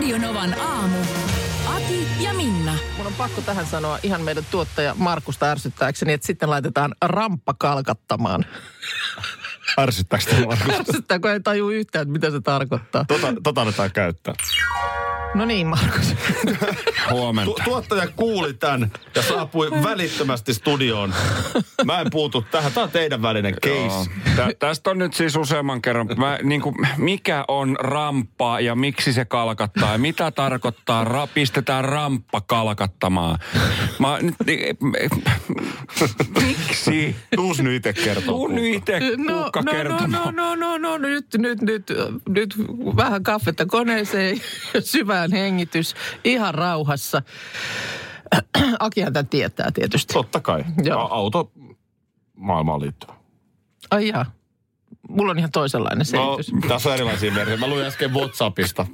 Radionovan aamu. Ati ja Minna. Mun on pakko tähän sanoa ihan meidän tuottaja Markusta ärsyttääkseni, että sitten laitetaan ramppa kalkattamaan. Ärsyttääkö tämä Markus? Ärsyttääkö ei taju yhtään, että mitä se tarkoittaa. Tota, tota aletaan käyttää. No niin, Markus. Huomenta. Tu- tuottaja kuuli tämän ja saapui välittömästi studioon. Mä en puutu tähän. Tämä on teidän välinen case. Tä, tästä on nyt siis useamman kerran. Mä, niin kuin, mikä on ramppa ja miksi se kalkattaa ja mitä tarkoittaa, ra, pistetään ramppa kalkattamaan. Mä, nyt, miksi? Tuus nyt itse kertoo. Tuu nyt itse No, Kuukka no, no, kertomaan. no, no, no, no, no, nyt, nyt, nyt, nyt vähän kaffetta koneeseen, syvään hengitys, ihan rauhassa. Akihan tämän tietää tietysti. Totta kai. Joo. Auto maailmaan liittyvä. Ai jaa. Mulla on ihan toisenlainen No, selitys. tässä on erilaisia versioita. Mä luin äsken Whatsappista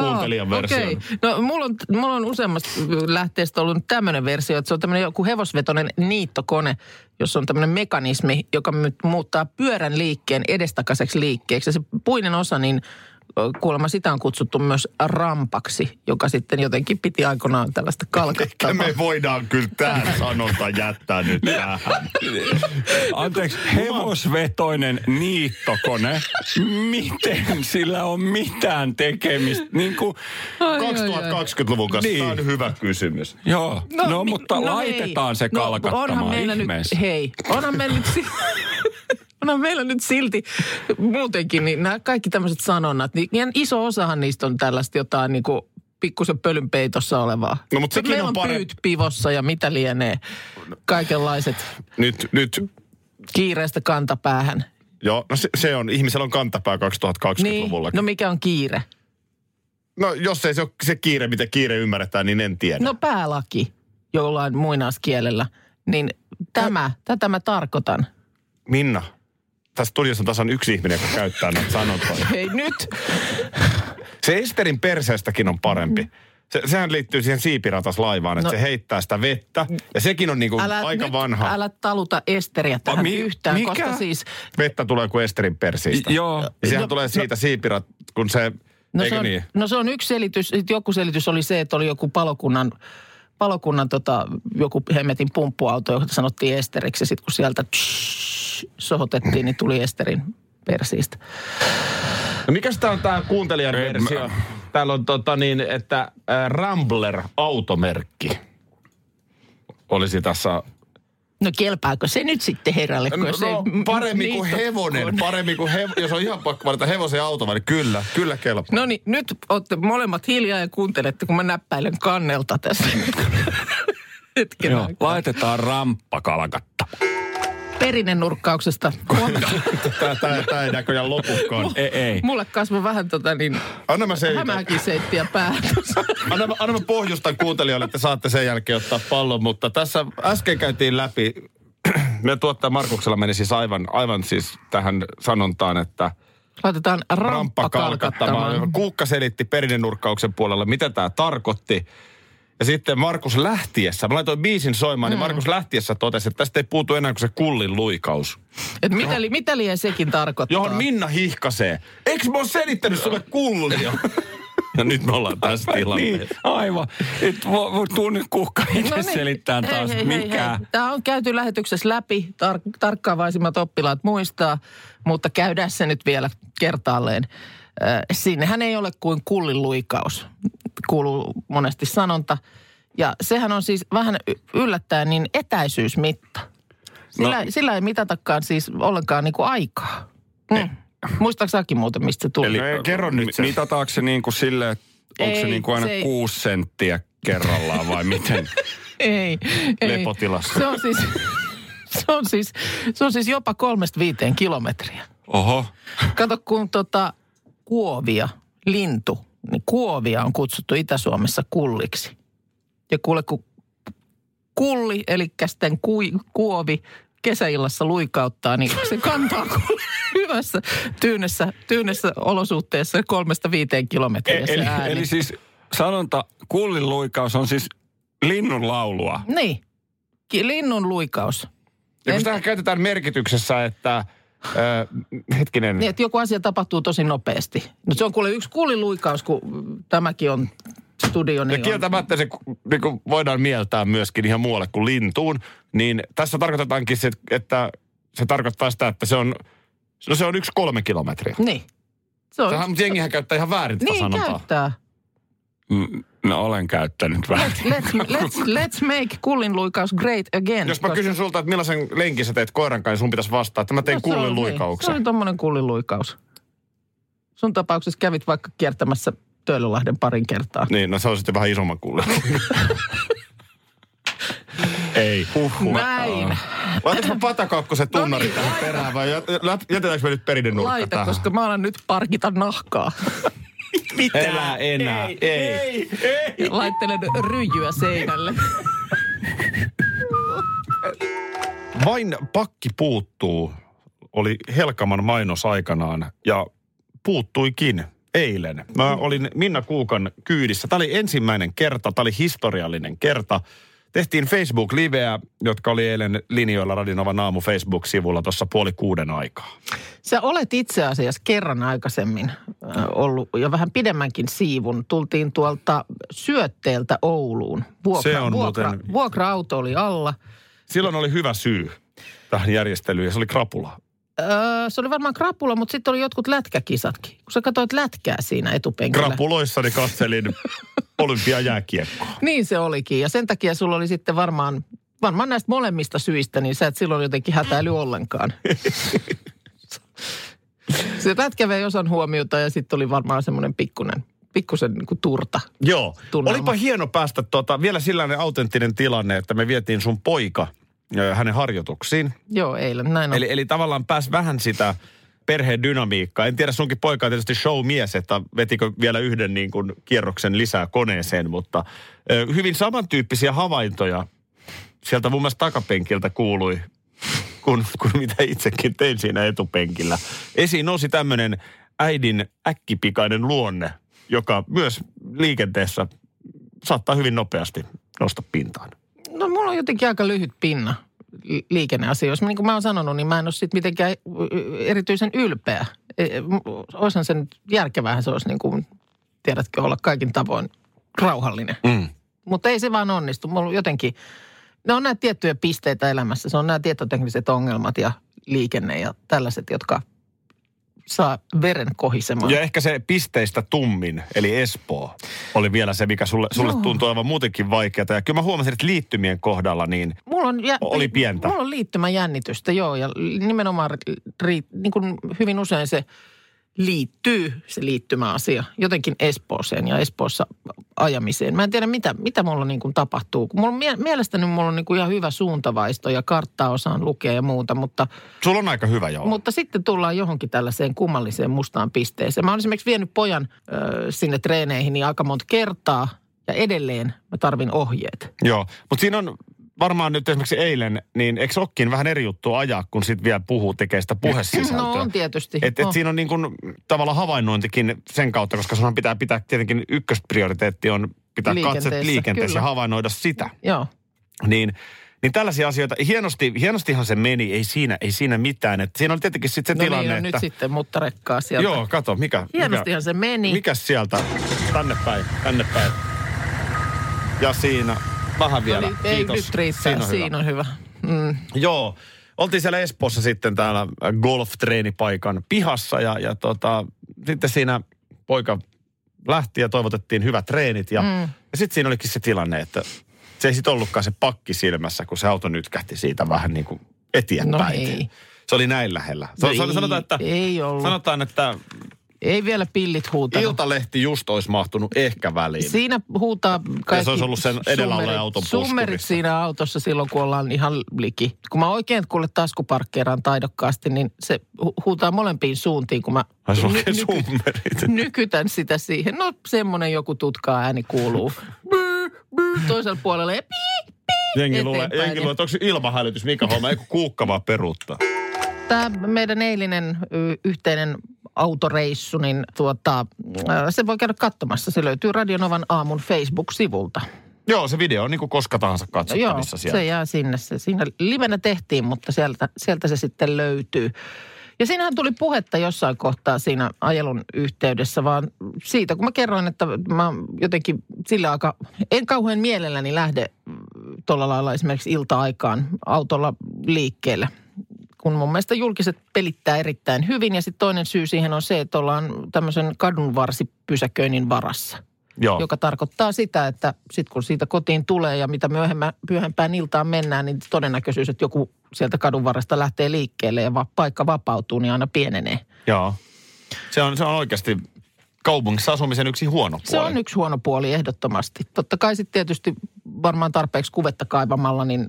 kuuntelijan version. okei. No mulla on, mulla on useammasta lähteestä ollut tämmöinen versio, että se on tämmöinen joku hevosvetoinen niittokone, jossa on tämmöinen mekanismi, joka muuttaa pyörän liikkeen edestakaiseksi liikkeeksi. Ja se puinen osa, niin kuulemma sitä on kutsuttu myös rampaksi, joka sitten jotenkin piti aikoinaan tällaista Ehkä kalkattaa. me voidaan kyllä tämä sanonta jättää nyt tähän. Anteeksi, hevosvetoinen niittokone. Miten sillä on mitään tekemistä? Niin kuin, 2020-luvun kanssa Niin. tämä on hyvä kysymys. joo, no, no mi- mutta no laitetaan hei. se No, kalkattamaan onhan meillä ihmeessä. Nyt, hei, onhan meillä nyt, si- onhan meillä nyt silti muutenkin niin nämä kaikki tämmöiset sanonnat, niin iso osahan niistä on tällaista jotain niin kuin pikkusen pölyn peitossa olevaa. No, mutta sekin Meillä on parempi. pyyt pivossa ja mitä lienee. Kaikenlaiset Nyt, nyt kiireestä kantapäähän. joo, no se, se on, ihmisellä on kantapää Niin, 2020-luvulla. no mikä on kiire? no jos ei se ole se kiire, mitä kiire ymmärretään, niin en tiedä. No päälaki jollain muinaiskielellä. Niin tämä, tätä mä tarkoitan. Minna, tässä studiossa on tasan yksi ihminen, joka käyttää näitä sanontoja. Hei nyt, Se Esterin perseestäkin on parempi. Se, sehän liittyy siihen siipirataslaivaan, että No. se heittää sitä vettä. Ja sekin on niinku aika nyt, vanha. älä taluta Esteriä tähän mi- yhtään, mikä? koska siis... Vettä tulee kuin Esterin persiistä. Joo. Ja sehän No, tulee siitä siipirat, kun se, No eikö se, on, niin? no se on yksi selitys. Sitten joku selitys oli se, että oli joku palokunnan, palokunnan tota, joku hemmetin pumppuauto, jota sanottiin Esteriksi. Ja sitten kun sieltä tsh, sohotettiin, niin tuli Esterin persiistä. No mikäs tää on tää kuuntelijan versio? mä- Täällä on tota niin, että Rambler automerkki olisi tässä. No kelpaako se nyt sitten herralle? kun No, se no, paremmin kuin hevonen. Paremmin kuin hev- jos on ihan pakko valita hevosen ja auto, niin kyllä, kyllä kelpaa. No niin, nyt olette molemmat hiljaa ja kuuntelette, kun mä näppäilen kannelta tässä. Hetken Joo, laitetaan ramppa kalkattamaan. Perinnenurkkauksesta. Huomenta. Tää, tää, tää ei näköjään lopukaan. Ei, ei. Mulle kasvoi vähän tota niin, Anna mä selitän. hämähäkin seittiä päähän. Anna, mä- anna mä pohjustan kuuntelijoille, että saatte sen jälkeen ottaa pallon, mutta tässä äsken käytiin läpi, me tuottaja Markuksella meni siis aivan, aivan siis tähän sanontaan, että Laitetaan ramppa ramppa kalkattamaan. kalkattamaan. Kuukka selitti perinnenurkkauksen puolella, mitä tämä tarkoitti. Ja sitten Markus lähtiessä, mä laitoin biisin soimaan, mm. niin Markus lähtiessä totesi, että tästä ei puutu enää kuin se kullin luikaus. Et mitä, li, mitä liian sekin tarkoittaa? Johon Minna hihkasee. Eikö mä oon selittänyt sulle kullia? ja nyt me ollaan tässä Niin, tilanteessa. aivan. Nyt vo, vo, tuu nyt kuukka itse No niin. selittää Hei, taas, hei, hei, mikä. hei. Tämä on käyty lähetyksessä läpi, tar- tarkkaavaisimmat oppilaat muistaa, mutta käydään se nyt vielä kertaalleen. Äh, sinnehän ei ole kuin kullin luikaus, kuuluu monesti sanonta. Ja sehän on siis vähän yllättäen niin etäisyysmitta. Sillä, no. sillä ei mitatakaan siis ollenkaan niin kuin aikaa. Mm. Muistaaks Aki muuten, mistä se tuli? Eli- Ei, kerro nyt se. Mitataanko se niin kuin silleen, että onko se niin kuin aina se ei- kuusi senttiä kerrallaan vai miten? Ei, ei. Lepotilassa. Se on siis, se on siis, se on siis jopa kolmesta viiteen kilometriä. Oho. Kato, kun tota, kuovia, lintu, niin kuovia on kutsuttu Itä-Suomessa kulliksi. Ja kuule, kun kulli, eli sitten kui, kuovi kesäillassa luikauttaa, niin se kantaa hyvässä tyynessä, tyynessä olosuhteessa kolmesta viiteen kilometriä se eli, ääni. eli siis sanonta kullin luikaus on siis linnun laulua. Niin, linnun luikaus. Ja kun En- käytetään merkityksessä, että... Hetkinen. Niin, että joku asia tapahtuu tosi nopeasti. No se on kuule yksi kulliluikaus, kun tämäkin on studio. Ja Niin on, kieltämättä se niin kuin voidaan mieltää myöskin ihan muualle kuin lintuun. Niin tässä tarkoitetaankin se, että se tarkoittaa sitä, että se on, no se on yksi kolme kilometriä. niin. Se on Tähän, mutta jengihän käyttää ihan väärin tätä Niin sanontaa. käyttää. No olen käyttänyt vähän. Let's, let's, let's make kullin luikaus great again. Jos mä koska- kysyn sulta, että millaisen lenkin sä teet koiran kanssa, niin sun pitäisi vastata, että mä tein No, se kullin on- niin, luikauksen. Se oli tommonen kullin luikaus. Sun tapauksessa kävit vaikka kiertämässä Töölölahden parin kertaa. Niin, no se on sitten vähän isomman kullin. Ei. Huhhuh. Näin. Laitatko mä patakakkosen tunnari No niin, tähän perään vai jätetäänkö me nyt perinen nurkka Laita, tähän? koska mä alan nyt parkita nahkaa. Enää, enää. Ei. ei. ei. Ja laittelen ryijyä seinälle. Vain pakki puuttuu, oli Helkaman mainos aikanaan ja puuttuikin eilen. Mä olin Minna Kuukan kyydissä. Tämä oli ensimmäinen kerta, tämä oli historiallinen kerta. Tehtiin Facebook-liveä, jotka oli eilen linjoilla Radinovan aamu Facebook-sivulla tuossa puoli kuuden aikaa. Sä olet itse asiassa kerran aikaisemmin ollut ja vähän pidemmänkin siivun. Tultiin tuolta syötteeltä Ouluun. Vuokra, Se on vuokra, muuten- Vuokra-auto oli alla. Silloin oli hyvä syy tähän järjestelyyn ja se oli krapula. Öö, se oli varmaan krapula, mutta sitten oli jotkut lätkäkisatkin. Kun sä katsoit lätkää siinä etupenkillä. Krapuloissani katselin olympiajääkiekkoa. Niin se olikin. Ja sen takia sulla oli sitten varmaan, varmaan näistä molemmista syistä, niin sä et silloin jotenkin hätäily ollenkaan. se lätkä vei osan huomiota ja sitten oli varmaan semmoinen pikkunen, pikkusen niin kuin turta. Joo. Tunnelma. Olipa hieno päästä tota, vielä sellainen autenttinen tilanne, että me vietiin sun poika ö, hänen harjoituksiin. Joo, eilen näin on. Eli, eli tavallaan pääs vähän sitä perheen dynamiikkaa. En tiedä, sunkin poika on tietysti showmies, että vetikö vielä yhden niin kuin kierroksen lisää koneeseen, mutta ö, hyvin samantyyppisiä havaintoja sieltä mun mielestä takapenkiltä kuului, kuin, kuin mitä itsekin tein siinä etupenkillä. Esiin nousi tämmöinen äidin äkkipikainen luonne, joka myös liikenteessä saattaa hyvin nopeasti nousta pintaan. No mulla on jotenkin aika lyhyt pinna li- liikenneasioissa. Niin kuin mä oon sanonut, niin mä en ole sit mitenkään erityisen ylpeä. E, m- Olisihan sen järkeväähän se olisi niin kuin, tiedätkö, olla kaikin tavoin rauhallinen. Mm. Mutta ei se vaan onnistu. Mulla on jotenkin, ne on näitä tiettyjä pisteitä elämässä. Se on nämä tietotekniset ongelmat ja liikenne ja tällaiset, jotka saa veren kohisemaan. Ja ehkä se pisteistä tummin, eli Espoo, oli vielä se, mikä sulle, sulle Joo. tuntui aivan muutenkin vaikeaa. Ja kyllä mä huomasin, että liittymien kohdalla niin Mulla on, jä, Oli pientä. Mulla on liittymänjännitystä, joo. Ja nimenomaan ri, niin kuin hyvin usein se liittyy, se liittymäasia, jotenkin Espooseen ja Espoossa ajamiseen. Mä en tiedä, mitä, mitä mulla niin kuin tapahtuu. Kun mulla, mie- mielestäni mulla on niin kuin ihan hyvä suuntavaisto ja karttaa osaan lukea ja muuta, mutta, sulla on aika hyvä joo. mutta sitten tullaan johonkin tällaiseen kummalliseen mustaan pisteeseen. Mä oon esimerkiksi vienyt pojan ö, sinne treeneihin niin aika monta kertaa ja edelleen mä tarvin ohjeet. Joo, mutta siinä on varmaan nyt esimerkiksi eilen, niin eikö se olekin vähän eri juttu ajaa, kun sitten vielä puhuu, tekee sitä puhesisältöä? No on tietysti. Et, et on. siinä on niin kuin tavallaan havainnointikin sen kautta, koska sunhan pitää pitää tietenkin ykkösprioriteetti on pitää katset Liikenteessä, ja havainnoida sitä. Joo. Niin, niin tällaisia asioita, hienosti, hienostihan se meni, ei siinä, ei siinä mitään. Et siinä oli tietenkin sitten se No tilanne, niin, no että... nyt sitten mutta rekkaa sieltä. Joo, kato, mikä... Hienostihan mikä, se meni. Mikäs sieltä? Tänne päin, tänne päin. Ja siinä, vähän vielä. No niin, ei Kiitos. nyt riittää, Siinä on hyvä. siinä on hyvä. Mm. Joo. Oltiin siellä Espoossa sitten täällä golf-treenipaikan pihassa ja, ja tota, sitten siinä poika lähti ja toivotettiin hyvät treenit. Ja, mm. ja sitten siinä olikin se tilanne, että se ei sitten ollutkaan se pakki silmässä, kun se auto nytkähti siitä vähän niin kuin eteenpäin. No ei. Se oli näin lähellä. Se, No se oli, ei, sanotaan, että, ei ollut. sanotaan, että Ei vielä pillit huutanut. Iltalehti just olisi mahtunut ehkä väliin. Siinä huutaa kaikki se olisi ollut sen edellä summerit- auton Summerit siinä autossa silloin, kun ollaan ihan liki. Kun mä oikein kuule taskuparkkeeraan taidokkaasti, niin se hu- huutaa molempiin suuntiin, kun mä ny- summerit. nykytän sitä siihen. No semmoinen joku tutkaa ääni kuuluu. Byy, byy, Toisella puolella ja pii, Jengi luulee, jengi luulee, että onko se ilmahälytys, mikä homma, eikö kuukka vaan peruuttaa. Tämä meidän eilinen yhteinen autoreissu, niin tuota, ää, se voi käydä katsomassa. Se löytyy Radionovan aamun Facebook-sivulta. Joo, se video on niin kuin koska tahansa Joo, katsottavissa sieltä. se jää sinne. Se siinä livenä tehtiin, mutta sieltä, sieltä se sitten löytyy. Ja siinähän tuli puhetta jossain kohtaa siinä ajelun yhteydessä, vaan siitä, kun mä kerroin, että mä jotenkin sillä aika, en kauhean mielelläni lähde tuolla lailla esimerkiksi ilta-aikaan autolla liikkeelle. Kun mun mielestä julkiset pelittää erittäin hyvin ja sitten toinen syy siihen on se, että ollaan tämmöisen kadunvarsipysäköinnin varassa Joo. joka tarkoittaa sitä, että sitten kun siitä kotiin tulee ja mitä myöhemmän, myöhempään iltaan mennään, niin todennäköisyys, että joku sieltä kadun varresta lähtee liikkeelle ja va, paikka vapautuu, niin aina pienenee. Joo. Se on, se on oikeasti kaupungissa asumisen yksi huono puoli. Se on yksi huono puoli ehdottomasti. Totta kai sitten tietysti varmaan tarpeeksi kuvetta kaivamalla, niin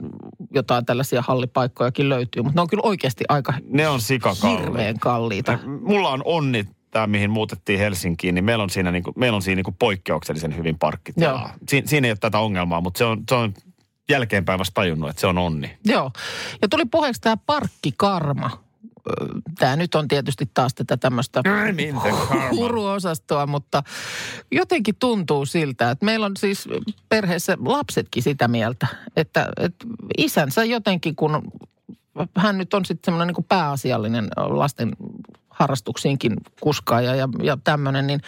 jotain tällaisia hallipaikkojakin löytyy, mutta ne on kyllä oikeasti aika Ne on sikakalliita. hirveän kalliita. Mulla on onni, tämä mihin muutettiin Helsinkiin, niin meillä on siinä, niinku, meillä on siinä niinku poikkeuksellisen hyvin parkkitilaa. Si, siinä ei ole tätä ongelmaa, mutta se on, se on jälkeenpäin vasta tajunnut, että se on onni. Joo. Ja tuli puheeksi tämä parkkikarma. Tämä nyt on tietysti taas tätä tämmöistä huruosastoa, mutta jotenkin tuntuu siltä, että meillä on siis perheessä lapsetkin sitä mieltä, että, että isänsä jotenkin, kun hän nyt on sitten semmoinen niin pääasiallinen lasten harrastuksiinkin kuskaaja ja, ja tämmöinen, niin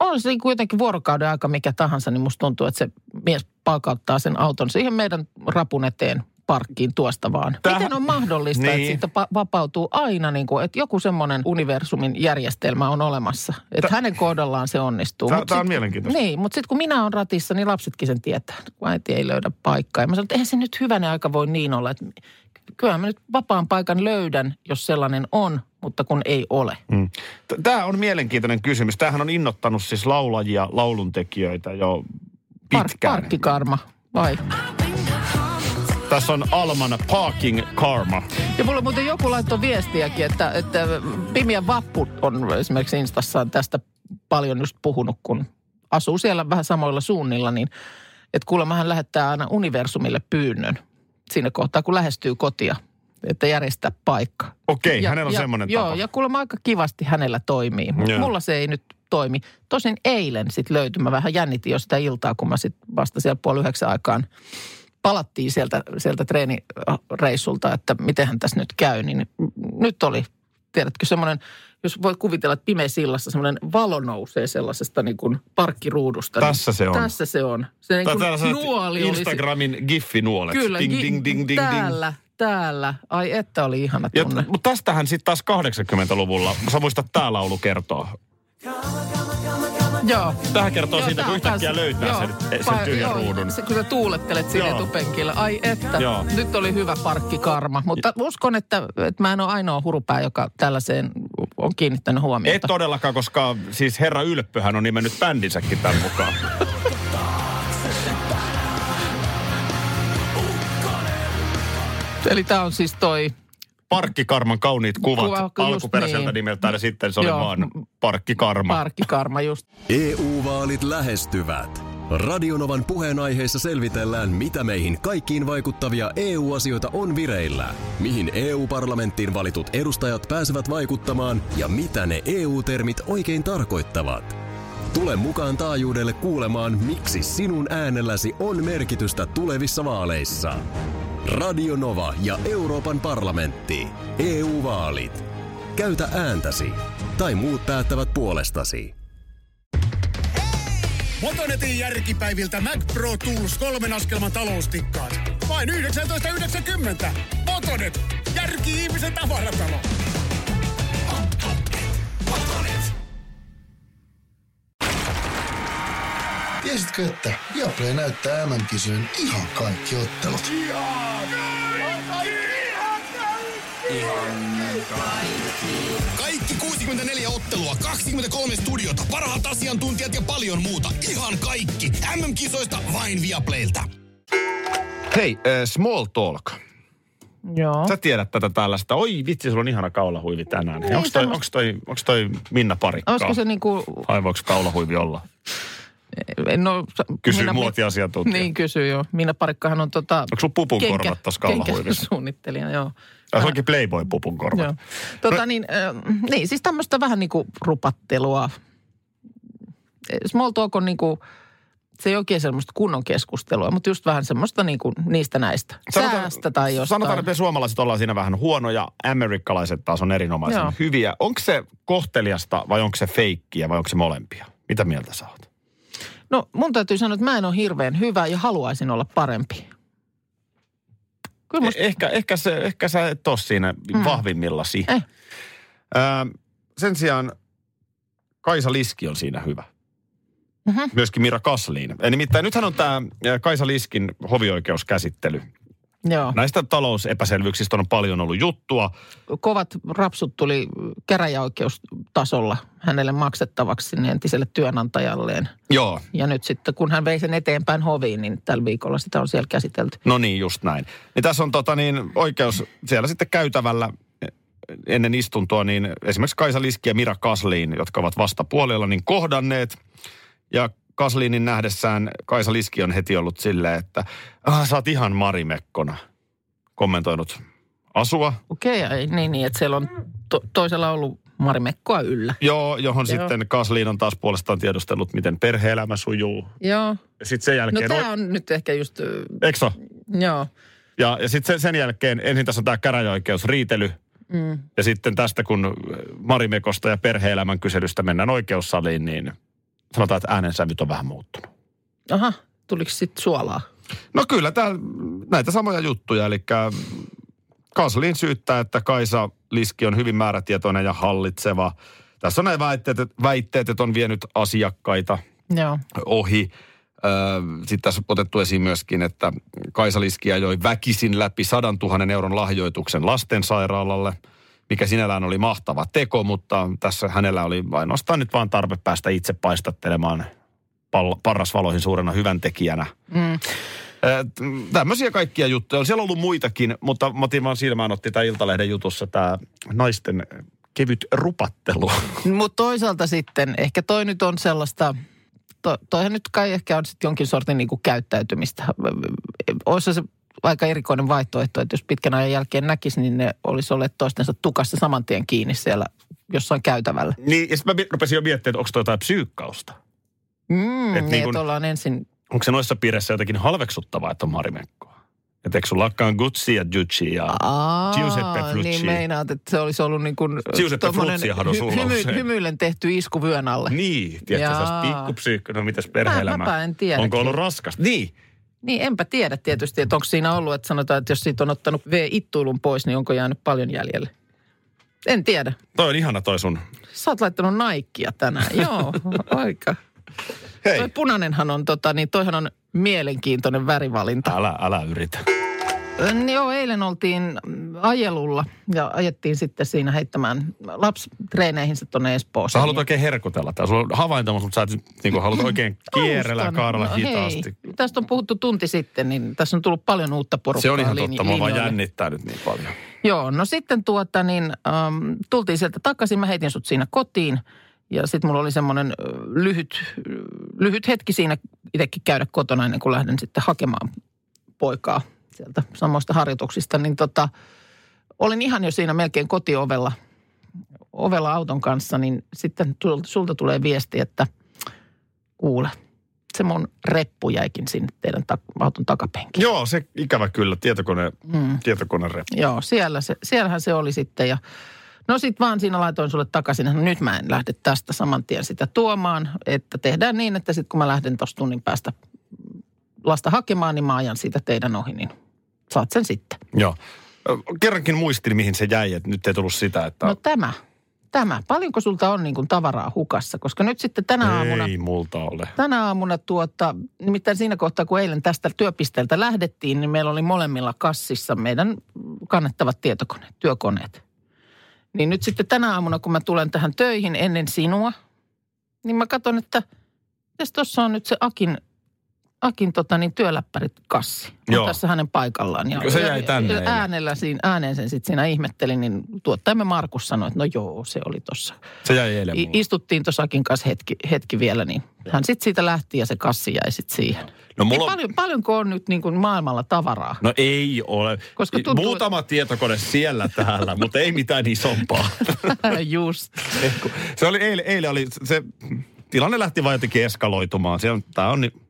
on se kuitenkin vuorokauden aika mikä tahansa, niin musta tuntuu, että se mies palkauttaa sen auton siihen meidän rapun eteen parkkiin tuosta vaan. Tähän- Miten on mahdollista, niin. Että siitä pa- vapautuu aina, niin kuin, että joku semmoinen universumin järjestelmä on olemassa. Että hänen kohdallaan se onnistuu. Tää on sit- mielenkiintoista. Niin, mutta sitten kun minä olen ratissa, niin lapsetkin sen tietää, kun äiti ei löydä paikkaa. Ja mä sanon, että eihän se nyt hyvänen aika voi niin olla, että kyllähän mä nyt vapaan paikan löydän, jos sellainen on, mutta kun ei ole. Mm. Tämä on mielenkiintoinen kysymys. Tämähän on innottanut siis laulajia, lauluntekijöitä jo pitkään. parkkikarma, vai? Tässä on Alman Parking Karma. Ja mulle muuten joku laittoi viestiäkin, että, että Pimiä Vappu on esimerkiksi Instassaan tästä paljon just puhunut, kun asuu siellä vähän samoilla suunnilla, niin että kuulemma hän lähettää aina universumille pyynnön siinä kohtaa, kun lähestyy kotia, että järjestää paikka. Okei, Ja- hänellä on ja, semmoinen Joo, tapa. ja kuulemma aika kivasti hänellä toimii, mutta Joo. mulla se ei nyt toimi. Tosin eilen sitten löytyi, mä vähän jännitin jo sitä iltaa, kun mä sitten vasta siellä puoli yhdeksän aikaan palattiin sieltä, sieltä treenireissulta, että mitenhän tässä nyt käy, niin nyt oli, tiedätkö, semmoinen, jos voit kuvitella, että pimeässä illassa semmoinen valo nousee sellaisesta niin kuin parkkiruudusta. Tässä niin, se on. Tässä se on. Se niin kuin tällaiset nuoli olisi- Instagramin giffinuolet. Kyllä, ding, ding, ding, ding, ding. täällä, täällä. Ai että oli ihana Ja, tunne. mutta tästähän sitten taas 80-luvulla, sä muistat, tämä laulu kertoo. Joo. Tähän kertoo siitä, tää kun yhtäkkiä löytää joo, sen, sen pa- tyhjän joo, ruudun. Se, kun sä tuulettelet siinä Joo. etupenkillä. Ai että, Joo. nyt oli hyvä parkkikarma. Mutta uskon, että, että mä en ole ainoa hurupää, joka tällaiseen on kiinnittänyt huomiota. todellakaan, koska siis herra Ylppöhän on nimennyt bändinsäkin tämän mukaan. Eli tämä on siis toi, Parkkikarman kauniit kuvat Kuva, alkuperäiseltä niin. nimeltään ja sitten se oli Joo. vaan Parkkikarma. parkkikarma just. EU-vaalit lähestyvät. Radionovan puheenaiheessa selvitellään, mitä meihin kaikkiin vaikuttavia EU-asioita on vireillä, mihin EU-parlamenttiin valitut edustajat pääsevät vaikuttamaan ja mitä ne EU-termit oikein tarkoittavat. Tule mukaan taajuudelle kuulemaan, miksi sinun äänelläsi on merkitystä tulevissa vaaleissa. Radio Nova ja Euroopan parlamentti. EU-vaalit. Käytä ääntäsi. Tai muut päättävät puolestasi. Motonetin järkipäiviltä Mac Pro Tools kolmen askelman taloustikkaat. Vain 19,90. Motonet. Järki ihmisen tavaratalo. Tiesitkö, että Viaplay näyttää MM-kisojen ihan kaikki ottelut? Kaikki 64 ottelua, 23 studiota, parhaat asiantuntijat ja paljon muuta. Ihan kaikki. MM-kisoista vain Viaplaylta. Hei, äh, small talk. Joo. Sä tiedät tätä tällaista. Oi vitsi, sulla on ihana kaulahuivi tänään. Niin, onko toi, onks toi, onks toi Minna Parikkaa? Olisiko se niinku, Vai voiko kaulahuivi olla? No... Kysy minä- muotiasiantuntija. Niin kysyy joo. Minä Parikkahan on tota... Onko sulla pupun korvat tossa kaulahuivissa? suunnittelija, joo. Se onkin Playboy-pupun korvat. Joo. Tota niin, äh, niin, siis tämmöistä vähän niin kuin rupattelua. Small talk on niin kuin, se ei oikein semmoista kunnon keskustelua, mutta just vähän semmoista niin kuin niistä näistä. Säästä tai jostain. Sanotaan, että me suomalaiset ollaan siinä vähän huonoja, amerikkalaiset taas on erinomaisen Joo. hyviä. Onko se kohteliasta vai onko se feikkiä vai onko se molempia? Mitä mieltä sä oot? No mun täytyy sanoa, että mä en ole hirveän hyvä ja haluaisin olla parempi. Kyllä musta, Eh, Ehkä, ehkä, se, ehkä sä et ole siinä Mm. vahvimmillasi. Eh. Ää, sen sijaan Kaisa Liski on siinä hyvä. Mhm. Myöskin Mira Kasliin. Nimittäin nythän on tämä Kaisa Liskin hovioikeuskäsittely. Joo. Näistä talousepäselvyyksistä on paljon ollut juttua. Kovat rapsut tuli käräjäoikeustasolla hänelle maksettavaksi sinne entiselle työnantajalleen. Joo, Ja nyt sitten, kun hän vei sen eteenpäin hoviin, niin tällä viikolla sitä on siellä käsitelty. no niin, just näin. Niin tässä on tota niin, oikeus siellä sitten käytävällä ennen istuntoa, niin esimerkiksi Kaisa Liski ja Mira Kasliin, jotka ovat vastapuolella, niin kohdanneet. Ja Kasliinin nähdessään Kaisa Liski on heti ollut silleen, että ah, sä oot ihan marimekkona kommentoinut asua. Okei, okay, niin, niin, että siellä on to, toisella ollut Marimekkoa yllä. Joo, johon Joo. sitten Kasliin on taas puolestaan tiedustellut, miten perhe-elämä sujuu. Joo. Ja sitten sen No jälkeen... tämä on nyt ehkä just, Eikö joo. Ja, ja sitten sen, sen jälkeen, ensin tässä on tämä käräjäoikeusriitely. Mm. Ja sitten tästä, kun Marimekosta ja perhe-elämän kyselystä mennään oikeussaliin, niin sanotaan, että äänensävyt on vähän muuttunut. Aha, tuliko sitten suolaa? No kyllä, tää, näitä samoja juttuja. Eli Kasliin syyttää, että Kaisa Liski on hyvin määrätietoinen ja hallitseva. Tässä on näin väitteet, että- väitteet, että on vienyt asiakkaita Joo. ohi. Sitten tässä on otettu esiin myöskin, että Kaisa Liski ajoi väkisin läpi 100 000 euron lahjoituksen lastensairaalalle, mikä sinällään oli mahtava teko, mutta tässä hänellä oli ainoastaan nyt vaan tarve päästä itse paistattelemaan parrasvaloihin suurena hyvän tekijänä. Mm. Tämmöisiä kaikkia juttuja. On siellä ollut muitakin, mutta mä otin vaan silmään otti tämä Iltalehden jutussa tämä naisten kevyt rupattelu. Mutta toisaalta sitten, ehkä toi nyt on sellaista, to, toihan nyt kai ehkä on sitten jonkin sortin niinku käyttäytymistä. Olisi se aika erikoinen vaihtoehto, että jos pitkän ajan jälkeen näkisi, niin ne olisi olleet toistensa tukassa saman tien kiinni siellä jossain käytävällä. Niin, ja sitten mä rupesin jo miettimään, että onko toi jotain psyykkausta. Mm, Et niin, niin kun- että ollaan ensin, Onko se noissa piirissä jotenkin halveksuttavaa, että on marimekkoa? Että eikö sullakaan Gucci ja Gucci ja... Aa, Giuseppe Frucci. niin meinaat, että se olisi ollut niin kuin Giuseppe on sulla usein. hymyillen tehty isku vyön alle. Niin, tiedätkö, se olisi pikkupsyykkä, no mitäs perhe-elämä? Mäpä en tiedä. Onko ollut raskasta? Niin. Niin, enpä tiedä tietysti, että onko siinä ollut, että sanotaan, että jos siitä on ottanut V-ittuilun pois, niin onko jäänyt paljon jäljelle. En tiedä. Toi on ihana toi sun. Sä oot laittanut Nikea tänään. Joo, aika. Hei. Toi punainenhan on, tota, niin toihan on mielenkiintoinen värivalinta. Älä, älä yritä. Ö, Joo, eilen oltiin ajelulla ja ajettiin sitten siinä heittämään lapsitreeneihinsä tuonne Sä Espooseen. haluat oikein herkutella. Tää sulla on havaintomus, mutta sä et, niin kuin, haluat oikein kierrellä kaarella No hitaasti. Hei, tästä on puhuttu tunti sitten, niin tässä on tullut paljon uutta porukkaa. Se on ihan totta, mua vaan jännittää nyt niin paljon. Joo, no sitten tuota niin, ähm, tultiin sieltä takaisin, mä heitin sut siinä kotiin. Ja sitten mulla oli semmoinen lyhyt, lyhyt hetki siinä itsekin käydä kotona ennen kuin lähden sitten hakemaan poikaa sieltä samoista harjoituksista. Niin tota, olin ihan jo siinä melkein kotiovella ovella auton kanssa, niin sitten sulta tulee viesti, että kuule, se mun reppu jäikin sinne teidän tak- auton takapenkiin. Joo, se ikävä kyllä, tietokone, Mm. tietokone rep. Joo, siellä se, siellähän se oli sitten ja no sit vaan siinä laitoin sulle takaisin, no nyt mä en lähde tästä saman tien sitä tuomaan, että tehdään niin, että sitten kun mä lähden tuossa tunnin päästä lasta hakemaan, niin mä ajan siitä teidän ohi, niin saat sen sitten. Joo. Kerrankin muistin, mihin se jäi, että nyt ei tullut sitä, että... No tämä, tämä. Paljonko sulta on niin kuin tavaraa hukassa? Koska nyt sitten tänä aamuna, ei multa ole. tänä aamuna tuota, nimittäin siinä kohtaa, kun eilen tästä työpisteeltä lähdettiin, niin meillä oli molemmilla kassissa meidän kannettavat tietokoneet, työkoneet. Niin nyt sitten tänä aamuna, kun mä tulen tähän töihin ennen sinua, niin mä katson, että mitäs tuossa on nyt se Akin, Akin tota niin, työläppärit kassi. On Joo. tässä hänen paikallaan. Ja, Se jäi tänne ja äänellä siinä, ääneen sen sitten siinä ihmettelin, niin tuottajamme Markus sanoi, että no joo, se oli tuossa. Se jäi eilen I- istuttiin tuossa Akin kanssa hetki, hetki vielä, niin hän sitten siitä lähti ja se kassi jäi sitten siihen. No Niin mulla on... paljon, paljonko on nyt niin kuin maailmalla tavaraa? No ei ole. Koska tuntuu- Muutama tietokone siellä täällä, mutta ei mitään isompaa. Just. Se oli eilen, eilen oli, se tilanne lähti vaan jotenkin eskaloitumaan. On, tää on, niin-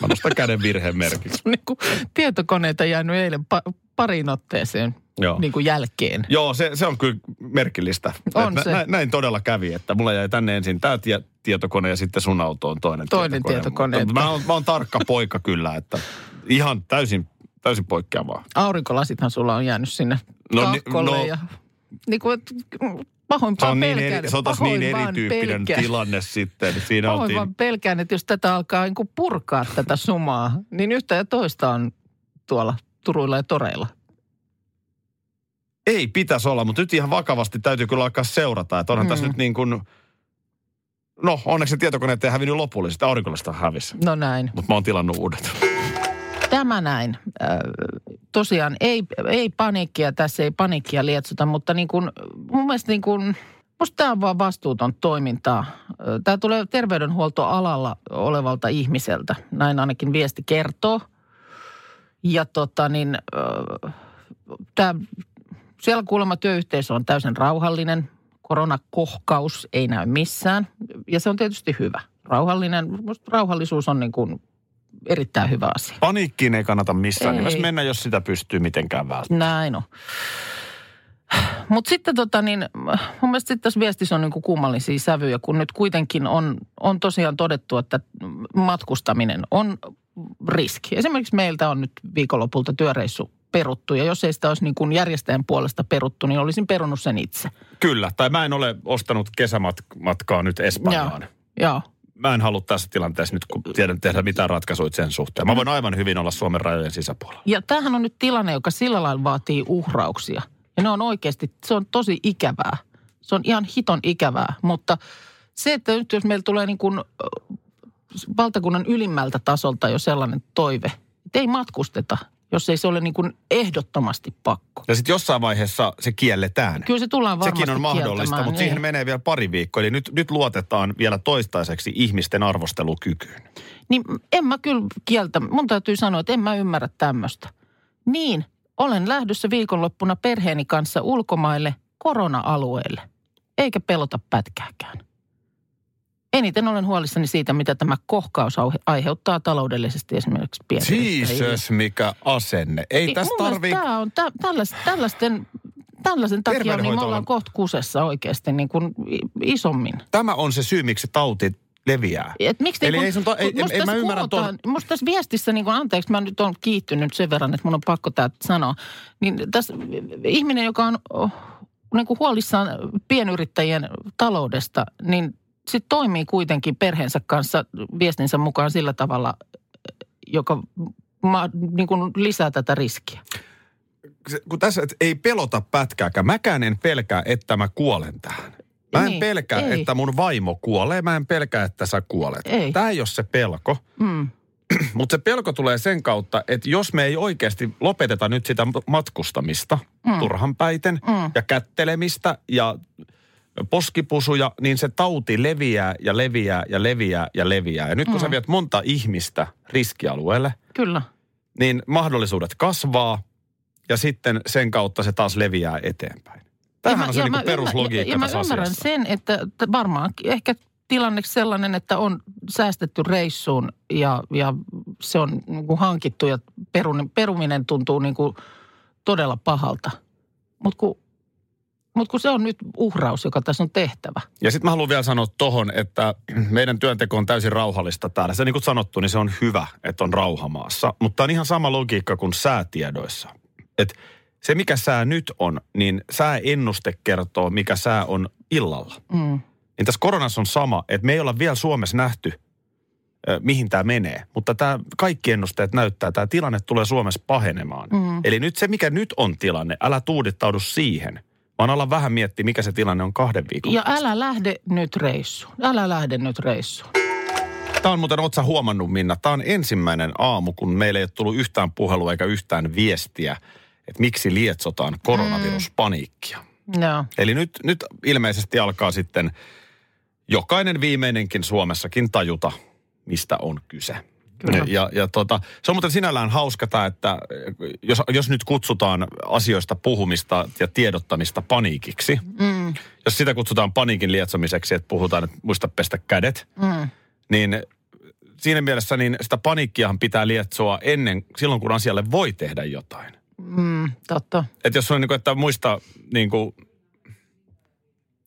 mä nostan käden virheen merkiksi. niin kuin tietokoneita jäänyt eilen pa- pariin otteeseen Joo. niin kuin jälkeen. Joo, se, se on kyllä merkillistä. On Et se. Nä, näin todella kävi, että mulla jäi tänne ensin tämä tie, tietokone ja sitten sun autoon toinen, Toinen tietokone, että- Mä, oon, mä oon tarkka poika kyllä, että ihan täysin, täysin poikkeavaa. Aurinkolasithan sulla on jäänyt sinne No ni- no- ja niin kuin, pahoin Se on, niin eri, se on taas niin erityyppinen pelkään. tilanne sitten. Siinä Pahoin oltiin, vaan pelkään, että jos tätä alkaa niin kuin purkaa tätä sumaa, niin yhtä ja toista on tuolla Turuilla ja Toreilla. ei pitäisi olla, mutta nyt ihan vakavasti täytyy kyllä alkaa seurata. Että onhan mm. tässä Mm. nyt niin kuin, no onneksi tietokoneet ei hävinnyt lopullisesti, aurinkolasta hävisi. No näin. Mutta mä oon tilannut uudet. Tämä näin. Tosiaan ei, ei paniikkia tässä, ei paniikkia lietsota, mutta niin kuin, mun mielestä niin kuin, musta tämä on vaan vastuuton toimintaa. Tämä tulee terveydenhuoltoalalla olevalta ihmiseltä, näin ainakin viesti kertoo. Ja tota niin, tämä, siellä kuulemma työyhteisö on täysin rauhallinen. Koronakohkaus ei näy missään ja se on tietysti hyvä. Rauhallinen, rauhallisuus on niin kuin erittäin hyvä asia. Paniikkiin ei kannata missään Ei. nimessä mennä, jos sitä pystyy mitenkään välttämään. Näin on. Mutta sitten tota niin, mun mielestä sitten tässä viestissä on niinku kummallisia sävyjä, kun nyt kuitenkin on, on tosiaan todettu, että matkustaminen on riski. Esimerkiksi meiltä on nyt viikonlopulta työreissu peruttu ja jos ei sitä olisi niin kuin järjestäjän puolesta peruttu, niin olisin perunut sen itse. Kyllä, tai mä en ole ostanut kesämatkaa nyt Espanjaan. Joo. Mä en halua tässä tilanteessa nyt, kun tiedän tehdä mitään ratkaisuja sen suhteen. Mä voin aivan hyvin olla Suomen rajojen sisäpuolella. Ja tämähän on nyt tilanne, joka sillä lailla vaatii uhrauksia. Ja ne on oikeasti, se on tosi ikävää. Se on ihan hiton ikävää. Mutta se, että nyt jos meillä tulee niin kuin valtakunnan ylimmältä tasolta jo sellainen toive, että ei matkusteta, jos ei se ole niin kuin ehdottomasti pakko. Ja sitten jossain vaiheessa se kielletään. Kyllä se tullaan varmasti Sekin on mahdollista, mutta niin. siihen menee vielä pari viikkoa. Eli nyt, nyt luotetaan vielä toistaiseksi ihmisten arvostelukykyyn. Niin en mä kyllä kieltä, mun täytyy sanoa, että en mä ymmärrä tämmöistä. Niin, olen lähdössä viikonloppuna perheeni kanssa ulkomaille korona-alueelle, eikä pelota pätkääkään. Eniten olen huolissani siitä, mitä tämä kohkaus aiheuttaa taloudellisesti esimerkiksi pienyrittäjille. Jesus, mikä asenne. Ei Niin, tässä tarvii... Tämä on tä, tällais, tällaisten, tällaisen takia niin me ollaan kohta kusessa oikeasti niin kuin isommin. Tämä on se syy, miksi tauti leviää. Et miksi Eli niin ei sun ta- ei- musta ei- mä ymmärrän kuvataan- Musta tässä viestissä, niin kun, anteeksi, mä nyt on kiittynyt sen verran, että mun on pakko tämä sanoa. Niin tässä ihminen, joka on oh, niin kuin huolissaan pienyrittäjien taloudesta, niin sitten toimii kuitenkin perheensä kanssa viestinsä mukaan sillä tavalla, joka ma, niin kuin lisää tätä riskiä. Se- kun tässä et ei pelota pätkääkään. Mäkään en pelkää, että mä kuolen tähän. Mä en Niin, pelkää, ei. että mun vaimo kuolee. Mä en pelkää, että sä kuolet. Ei. Tämä ei ole se pelko. Mm. Mutta se pelko tulee sen kautta, että jos me ei oikeasti lopeteta nyt sitä matkustamista mm. turhan päiten Mm. ja kättelemistä ja poskipusuja, niin se tauti leviää ja leviää ja leviää ja leviää. Ja nyt kun mm. sä viet monta ihmistä riskialueelle, Kyllä. niin mahdollisuudet kasvaa ja sitten sen kautta se taas leviää eteenpäin. Tämähän Ja on se ja mä peruslogiikka ymmär- ja, tässä ja mä ymmärrän asiassa. sen, että että varmaan ehkä tilanne sellainen, että on säästetty reissuun ja, ja se on niin kuin hankittu ja perun, peruminen tuntuu niin kuin todella pahalta. Mutta kun, mut kun se on nyt uhraus, joka tässä on tehtävä. Ja sitten mä haluan vielä sanoa tohon, että meidän työnteko on täysin rauhallista täällä. Se niin kuin sanottu, niin se on hyvä, että on rauhamaassa. Mutta on ihan sama logiikka kuin säätiedoissa. Et se, mikä sää nyt on, niin sääennuste kertoo, mikä sää on illalla. Mm. Niin tässä koronassa on sama, että me ei olla vielä Suomessa nähty, mihin tämä menee. Mutta tämä kaikki ennusteet näyttää, että tämä tilanne tulee Suomessa pahenemaan. Mm. Eli nyt se, mikä nyt on tilanne, älä tuudittaudu siihen, vaan olla vähän miettiä, mikä se tilanne on kahden viikon Ja päästä. älä lähde nyt reissuun. Älä lähde nyt reissuun. Tämä on muuten, ootko huomannut Minna, tämä on ensimmäinen aamu, kun meille ei ole tullut yhtään puhelua eikä yhtään viestiä, että miksi lietsotaan koronaviruspaniikkia. Joo. Eli nyt, nyt ilmeisesti alkaa sitten jokainen viimeinenkin Suomessakin tajuta, mistä on kyse. Kyllä. Ja, ja tota, se on muuten sinällään hauska tämä, että jos, jos nyt kutsutaan asioista puhumista ja tiedottamista paniikiksi, mm. jos sitä kutsutaan paniikin lietsomiseksi, että puhutaan, että muista pestä kädet, mm. niin siinä mielessä niin sitä paniikkiahan pitää lietsoa ennen, silloin kun asialle voi tehdä jotain. Mm, totta. Että jos on niin kuin, että muista niin kuin,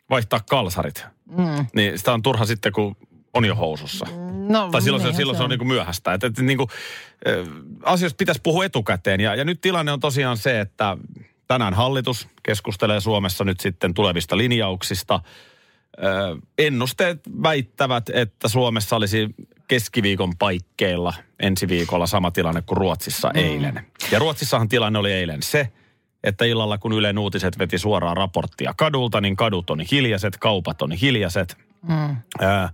vaihtaa kalsarit, mm. niin sitä on turha sitten, kun on jo housussa. No, Tai silloin, se, silloin se on niin kuin myöhäistä. Että, että niin kuin, äh, asioista pitäisi puhua etukäteen. Ja, ja nyt tilanne on tosiaan se, että tänään hallitus keskustelee Suomessa nyt sitten tulevista linjauksista. Äh, ennusteet väittävät, että Suomessa olisi keskiviikon paikkeilla ensi viikolla sama tilanne kuin Ruotsissa mm. eilen. Ja Ruotsissahan tilanne oli eilen se, että illalla kun Ylen uutiset veti suoraan raporttia kadulta, niin kadut on hiljaiset, kaupat on hiljaiset. Mm. Äh,